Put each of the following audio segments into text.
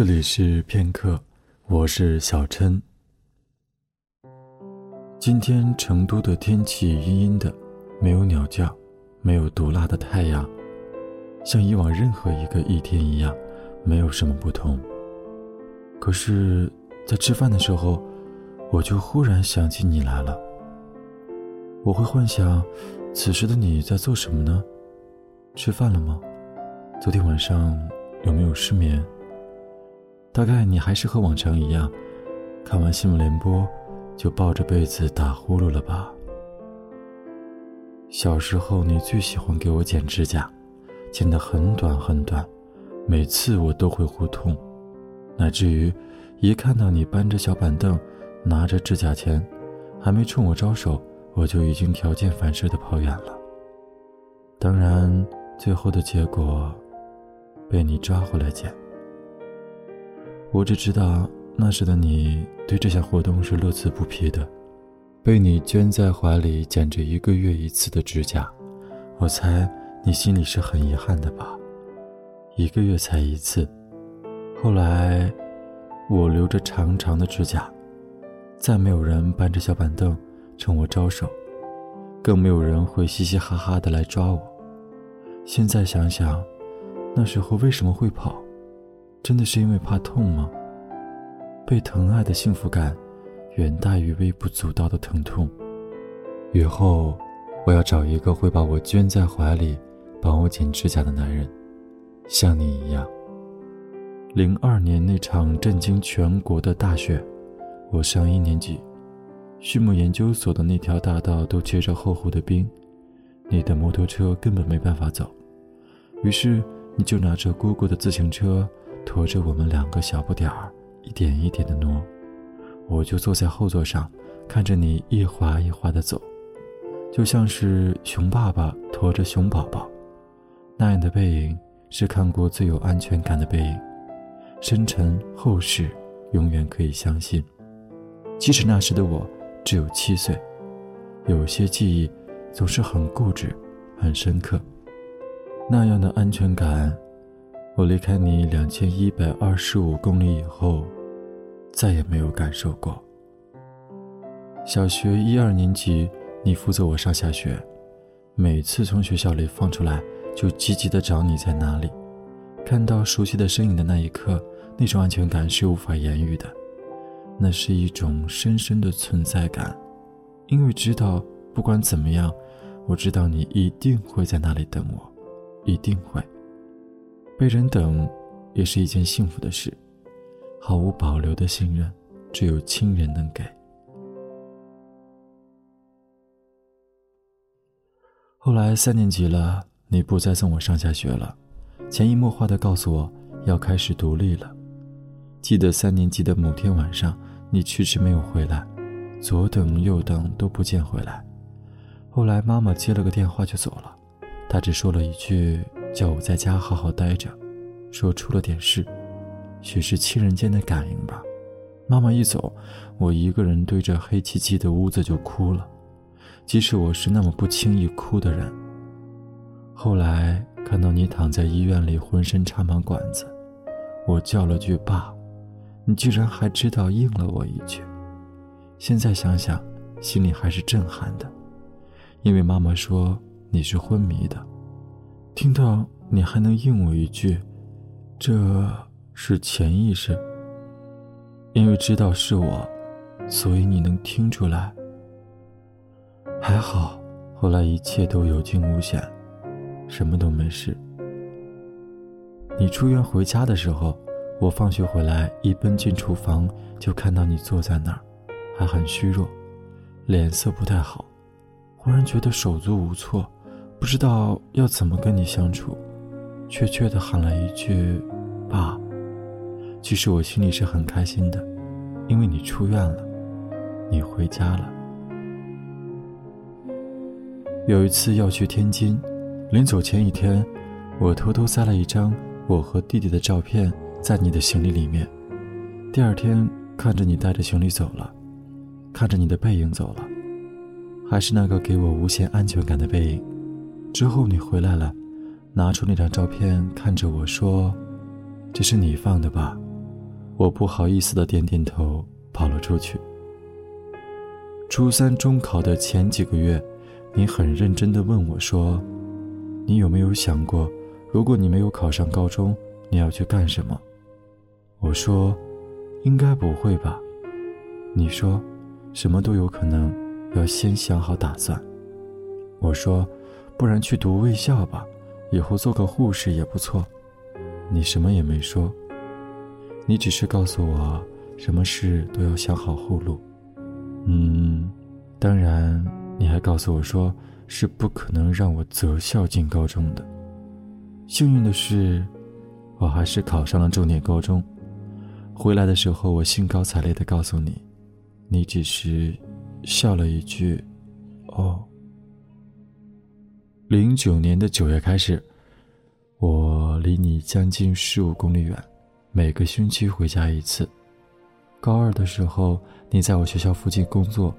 这里是片刻，我是小琛。今天成都的天气阴阴的，没有鸟叫，没有毒辣的太阳，像以往任何一个一天一样，没有什么不同。可是，在吃饭的时候，我就忽然想起你来了。我会幻想，此时的你在做什么呢？吃饭了吗？昨天晚上有没有失眠？大概你还是和往常一样，看完新闻联播，就抱着被子打呼噜了吧？小时候你最喜欢给我剪指甲，剪得很短很短，每次我都会呼痛，乃至于一看到你搬着小板凳，拿着指甲钳，还没冲我招手，我就已经条件反射地跑远了。当然，最后的结果，被你抓回来剪。我只知道那时的你对这项活动是乐此不疲的，被你圈在怀里剪着一个月一次的指甲，我猜你心里是很遗憾的吧？一个月才一次。后来，我留着长长的指甲，再没有人搬着小板凳冲我招手，更没有人会嘻嘻哈哈的来抓我。现在想想，那时候为什么会跑？真的是因为怕痛吗？被疼爱的幸福感，远大于微不足道的疼痛。以后，我要找一个会把我圈在怀里，帮我剪指甲的男人，像你一样。零二年那场震惊全国的大雪，我上一年级，畜牧研究所的那条大道都结着厚厚的冰，你的摩托车根本没办法走，于是你就拿着姑姑的自行车。拖着我们两个小不点儿，一点一点的挪，我就坐在后座上，看着你一滑一滑的走，就像是熊爸爸驮着熊宝宝，那样的背影是看过最有安全感的背影，深沉厚实，永远可以相信。即使那时的我只有七岁，有些记忆总是很固执，很深刻，那样的安全感。我离开你两千一百二十五公里以后，再也没有感受过。小学一二年级，你负责我上下学，每次从学校里放出来，就积极的找你在哪里。看到熟悉的身影的那一刻，那种安全感是无法言喻的，那是一种深深的存在感，因为知道不管怎么样，我知道你一定会在那里等我，一定会。被人等，也是一件幸福的事。毫无保留的信任，只有亲人能给。后来三年级了，你不再送我上下学了，潜移默化的告诉我要开始独立了。记得三年级的某天晚上，你迟迟没有回来，左等右等都不见回来。后来妈妈接了个电话就走了，她只说了一句。叫我在家好好待着，说出了点事，许是亲人间的感应吧。妈妈一走，我一个人对着黑漆漆的屋子就哭了，即使我是那么不轻易哭的人。后来看到你躺在医院里，浑身插满管子，我叫了句爸，你居然还知道应了我一句。现在想想，心里还是震撼的，因为妈妈说你是昏迷的。听到你还能应我一句，这是潜意识。因为知道是我，所以你能听出来。还好，后来一切都有惊无险，什么都没事。你出院回家的时候，我放学回来一奔进厨房，就看到你坐在那儿，还很虚弱，脸色不太好，忽然觉得手足无措。不知道要怎么跟你相处，怯怯的喊了一句“爸”。其实我心里是很开心的，因为你出院了，你回家了。有一次要去天津，临走前一天，我偷偷塞了一张我和弟弟的照片在你的行李里面。第二天看着你带着行李走了，看着你的背影走了，还是那个给我无限安全感的背影。之后你回来了，拿出那张照片，看着我说：“这是你放的吧？我不好意思的点点头，跑了出去。初三中考的前几个月，你很认真的问我说：“你有没有想过，如果你没有考上高中，你要去干什么？”我说：“应该不会吧。”你说：“什么都有可能，要先想好打算。”我说：“不然去读卫校吧，以后做个护士也不错。”你什么也没说，你只是告诉我，什么事都要想好后路。嗯，当然，你还告诉我说，是不可能让我择校进高中的。幸运的是，我还是考上了重点高中。回来的时候，我兴高采烈地告诉你，你只是笑了一句：“哦。”零九年的九月开始。我离你将近十五公里远，每个星期回家一次。高二的时候，你在我学校附近工作，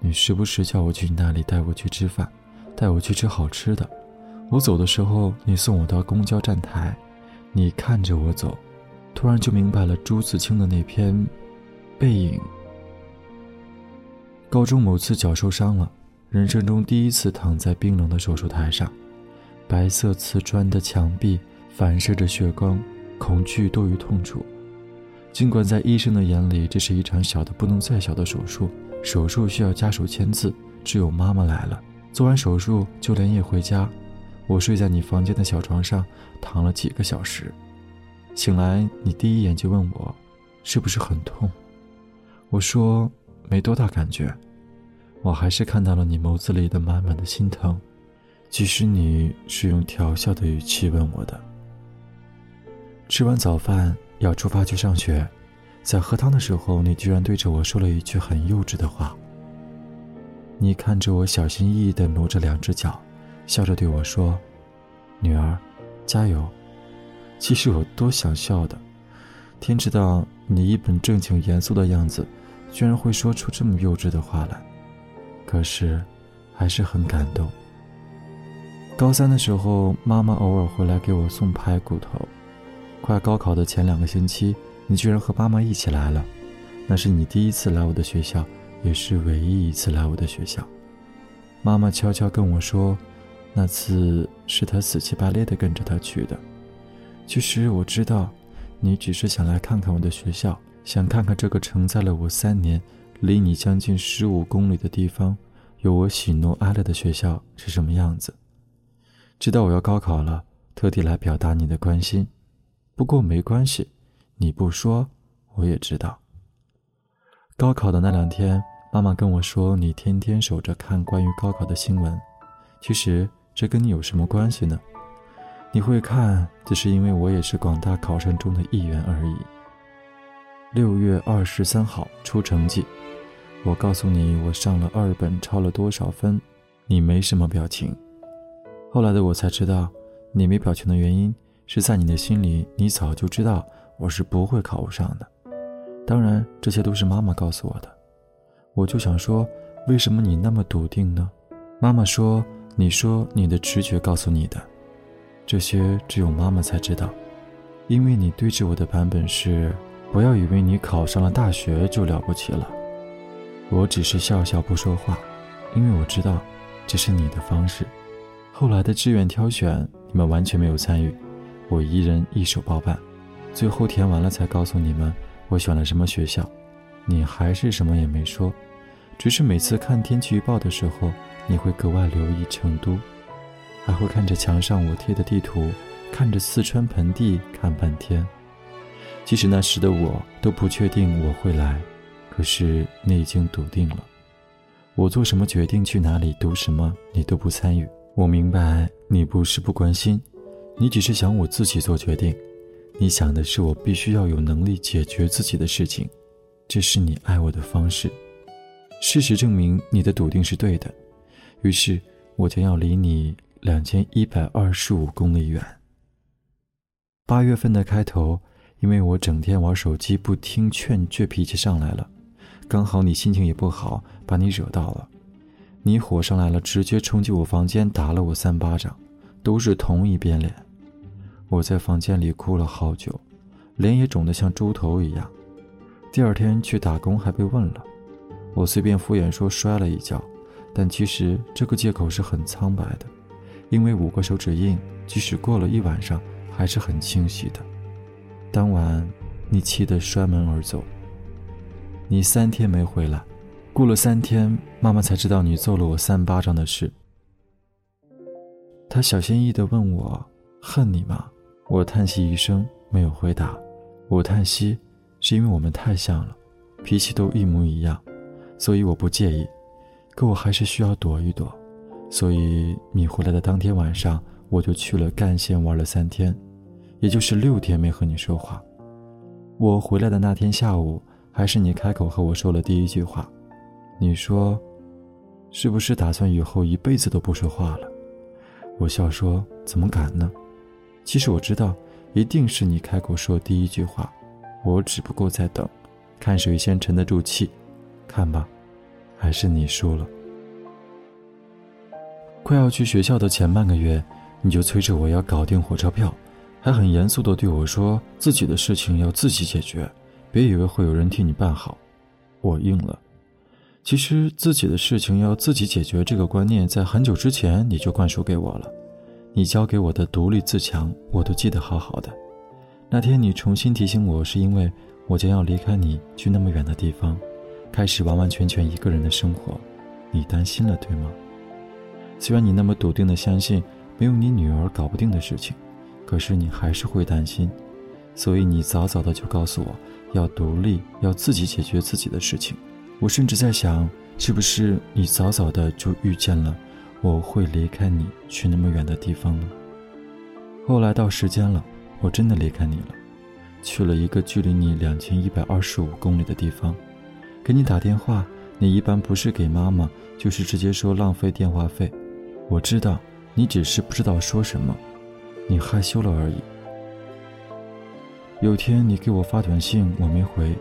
你时不时叫我去你那里带我去吃饭，带我去吃好吃的。我走的时候，你送我到公交站台，你看着我走，突然就明白了朱自清的那篇《背影》。高中某次脚受伤了，人生中第一次躺在冰冷的手术台上。白色瓷砖的墙壁反射着血光，恐惧多于痛楚。尽管在医生的眼里，这是一场小的不能再小的手术，手术需要家属签字，只有妈妈来了。做完手术就连夜回家，我睡在你房间的小床上，躺了几个小时。醒来，你第一眼就问我，是不是很痛？我说没多大感觉。我还是看到了你眸子里的满满的心疼。即使你是用调笑的语气问我的。吃完早饭要出发去上学，在喝汤的时候，你居然对着我说了一句很幼稚的话。你看着我小心翼翼地挪着两只脚，笑着对我说：“女儿，加油。”其实我多想笑的，天知道你一本正经严肃的样子，居然会说出这么幼稚的话来。可是，还是很感动。高三的时候，妈妈偶尔回来给我送排骨头。快高考的前两个星期，你居然和妈妈一起来了。那是你第一次来我的学校，也是唯一一次来我的学校。妈妈悄悄跟我说，那次是她死乞白赖的跟着他去的。其实我知道，你只是想来看看我的学校，想看看这个承载了我三年、离你将近十五公里的地方，有我喜怒哀乐的学校是什么样子。知道我要高考了，特地来表达你的关心。不过没关系，你不说我也知道。高考的那两天，妈妈跟我说你天天守着看关于高考的新闻。其实这跟你有什么关系呢？你会看，只是因为我也是广大考生中的一员而已。六月二十三号出成绩，我告诉你我上了二本，超了多少分，你没什么表情。后来的我才知道，你没表情的原因是在你的心里，你早就知道我是不会考不上的。当然，这些都是妈妈告诉我的。我就想说，为什么你那么笃定呢？妈妈说：“你说你的直觉告诉你的，这些只有妈妈才知道，因为你对着我的版本是：不要以为你考上了大学就了不起了。”我只是笑笑不说话，因为我知道，这是你的方式。后来的志愿挑选，你们完全没有参与，我一人一手包办，最后填完了才告诉你们我选了什么学校，你还是什么也没说，只是每次看天气预报的时候，你会格外留意成都，还会看着墙上我贴的地图，看着四川盆地看半天。即使那时的我都不确定我会来，可是你已经笃定了，我做什么决定去哪里读什么，你都不参与。我明白你不是不关心，你只是想我自己做决定。你想的是我必须要有能力解决自己的事情，这是你爱我的方式。事实证明你的笃定是对的，于是我将要离你两千一百二十五公里远。八月份的开头，因为我整天玩手机不听劝，倔脾气上来了，刚好你心情也不好，把你惹到了。你火上来了，直接冲进我房间，打了我三巴掌，都是同一边脸。我在房间里哭了好久，脸也肿得像猪头一样。第二天去打工还被问了，我随便敷衍说摔了一跤，但其实这个借口是很苍白的，因为五个手指印，即使过了一晚上还是很清晰的。当晚，你气得摔门而走。你三天没回来，过了三天，妈妈才知道你揍了我三巴掌的事。她小心翼翼地问我：“恨你吗？”我叹息一声，没有回答。我叹息，是因为我们太像了，脾气都一模一样，所以我不介意。可我还是需要躲一躲，所以你回来的当天晚上，我就去了赣县玩了三天。也就是六天没和你说话，我回来的那天下午，还是你开口和我说了第一句话。你说：“是不是打算以后一辈子都不说话了？”我笑说：“怎么敢呢？”其实我知道，一定是你开口说第一句话，我只不过在等，看谁先沉得住气。看吧，还是你输了。快要去学校的前半个月，你就催着我要搞定火车票。还很严肃地对我说：“自己的事情要自己解决，别以为会有人替你办好。”我应了。其实自己的事情要自己解决这个观念，在很久之前你就灌输给我了。你教给我的独立自强，我都记得好好的。那天你重新提醒我，是因为我将要离开你，去那么远的地方，开始完完全全一个人的生活。你担心了，对吗？虽然你那么笃定地相信没有你女儿搞不定的事情。可是你还是会担心，所以你早早的就告诉我要独立，要自己解决自己的事情。我甚至在想，是不是你早早的就预见了我会离开你去那么远的地方呢？后来到时间了，我真的离开你了，去了一个距离你两千一百二十五公里的地方，给你打电话，你一般不是给妈妈，就是直接说浪费电话费。我知道你只是不知道说什么。你害羞了而已。有天你给我发短信，我没回，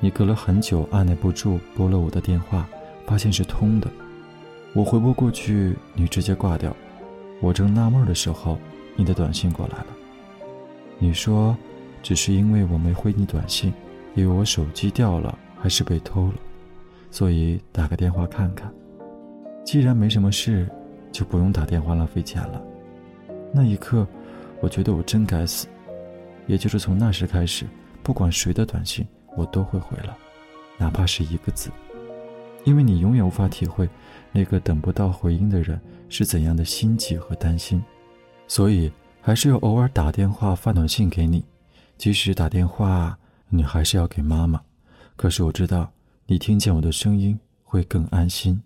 你隔了很久按耐不住拨了我的电话，发现是通的，我回拨过去，你直接挂掉。我正纳闷的时候，你的短信过来了。你说，只是因为我没回你短信，以为我手机掉了还是被偷了，所以打个电话看看。既然没什么事，就不用打电话浪费钱了。那一刻，我觉得我真该死。也就是从那时开始，不管谁的短信，我都会回了，哪怕是一个字，因为你永远无法体会那个等不到回音的人是怎样的心悸和担心，所以还是要偶尔打电话、发短信给你。即使打电话，你还是要给妈妈。可是我知道，你听见我的声音会更安心。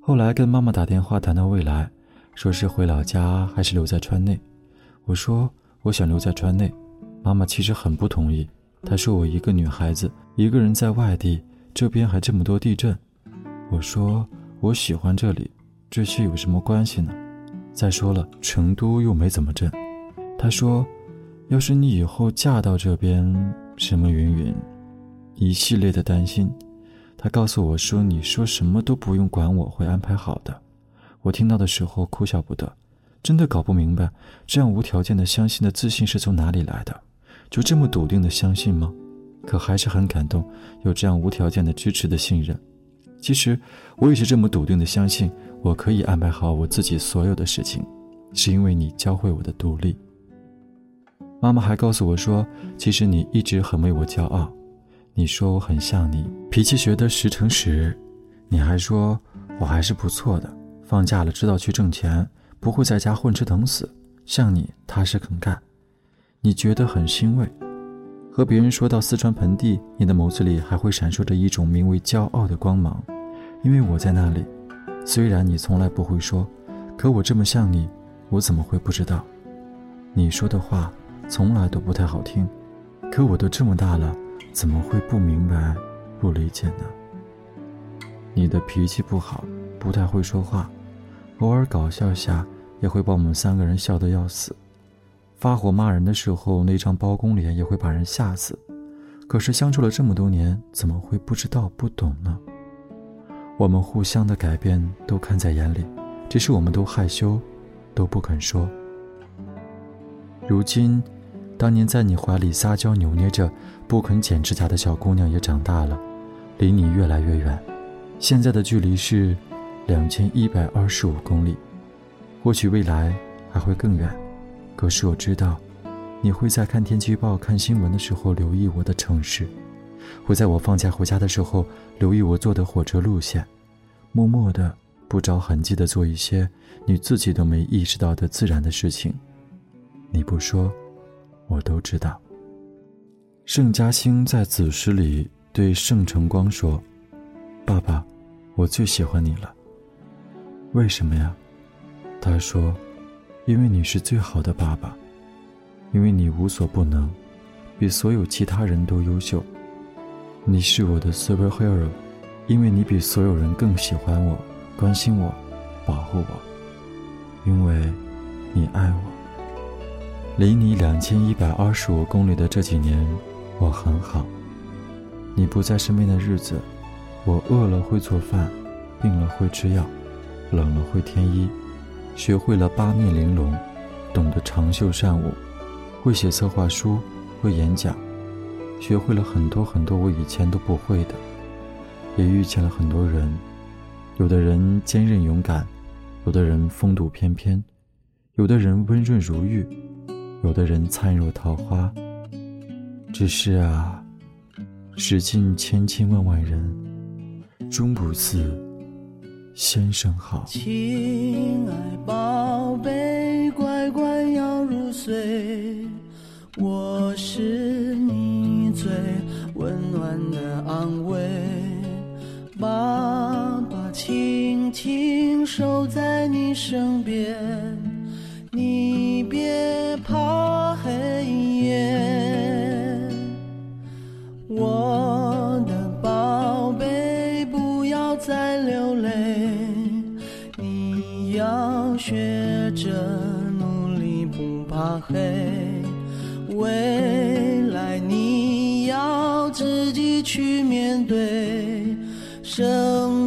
后来跟妈妈打电话谈到未来。说是回老家还是留在川内？我说我想留在川内。妈妈其实很不同意，她说我一个女孩子一个人在外地，这边还这么多地震。我说我喜欢这里，这些有什么关系呢？再说了，成都又没怎么震。她说，要是你以后嫁到这边，什么云云，一系列的担心。她告诉我说，你说什么都不用管，我会安排好的。我听到的时候哭笑不得，真的搞不明白，这样无条件的相信的自信是从哪里来的？就这么笃定的相信吗？可还是很感动，有这样无条件的支持的信任。其实我也是这么笃定的相信，我可以安排好我自己所有的事情，是因为你教会我的独立。妈妈还告诉我说，其实你一直很为我骄傲。你说我很像你，脾气学得十成十。你还说我还是不错的。放假了，知道去挣钱，不会在家混吃等死，像你踏实肯干，你觉得很欣慰。和别人说到四川盆地，你的眸子里还会闪烁着一种名为骄傲的光芒，因为我在那里。虽然你从来不会说，可我这么像你，我怎么会不知道？你说的话从来都不太好听，可我都这么大了，怎么会不明白、不理解呢？你的脾气不好。不太会说话，偶尔搞笑下也会把我们三个人笑得要死。发火骂人的时候，那张包公脸也会把人吓死。可是相处了这么多年，怎么会不知道不懂呢？我们互相的改变都看在眼里，只是我们都害羞，都不肯说。如今，当年在你怀里撒娇扭捏着不肯剪指甲的小姑娘也长大了，离你越来越远。现在的距离是两千一百二十五公里，或许未来还会更远。可是我知道，你会在看天气预报、看新闻的时候留意我的城市，会在我放假回家的时候留意我坐的火车路线，默默的、不着痕迹的做一些你自己都没意识到的自然的事情。你不说。我都知道。盛嘉兴在子时里对盛承光说：“爸爸，我最喜欢你了。为什么呀？”他说：“因为你是最好的爸爸，因为你无所不能，比所有其他人都优秀。你是我的 superhero，因为你比所有人更喜欢我、关心我、保护我，因为你爱我。”离你两千一百二十五公里的这几年，我很好。你不在身边的日子，我饿了会做饭，病了会吃药，冷了会添衣，学会了八面玲珑，懂得长袖善舞，会写策划书，会演讲，学会了很多很多我以前都不会的，也遇见了很多人，有的人坚韧勇敢，有的人风度翩翩，有的人温润如玉。有的人灿若桃花，只是啊，世尽千千万万人，终不似先生好。亲爱宝贝，乖乖要入睡，我是你最温暖的安慰。爸爸轻轻守在你身边，你别。怕黑夜着努力，不怕黑。未来你要自己去面对生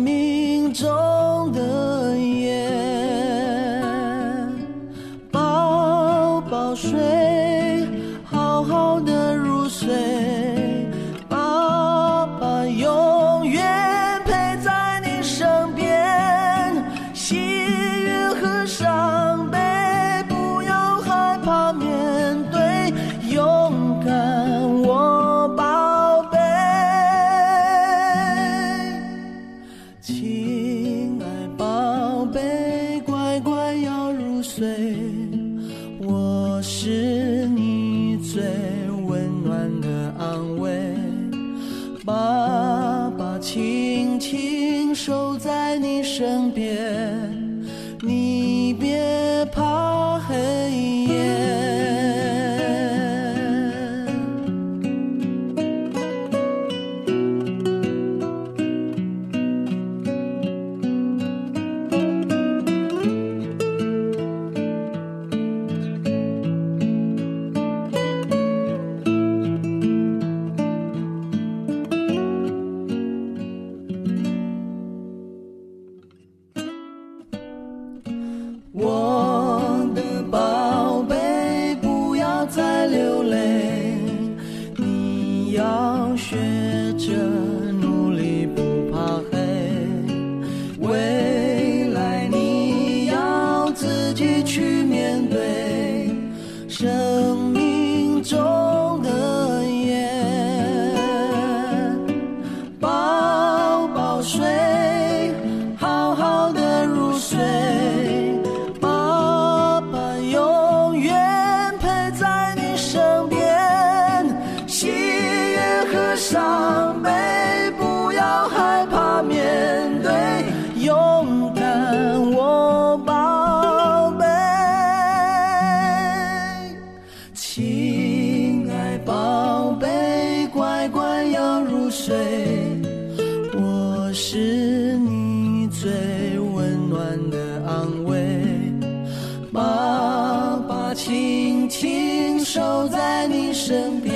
show. 睡，我是你最温暖的安慰。爸爸，轻轻守在你身边。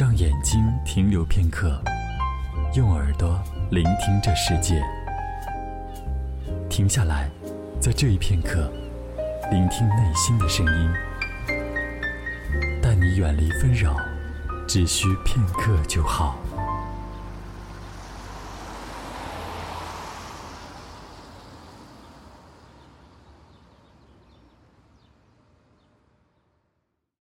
让眼睛停留片刻，用耳朵聆听这世界。停下来，在这一片刻，聆听内心的声音。带你远离纷扰，只需片刻就好。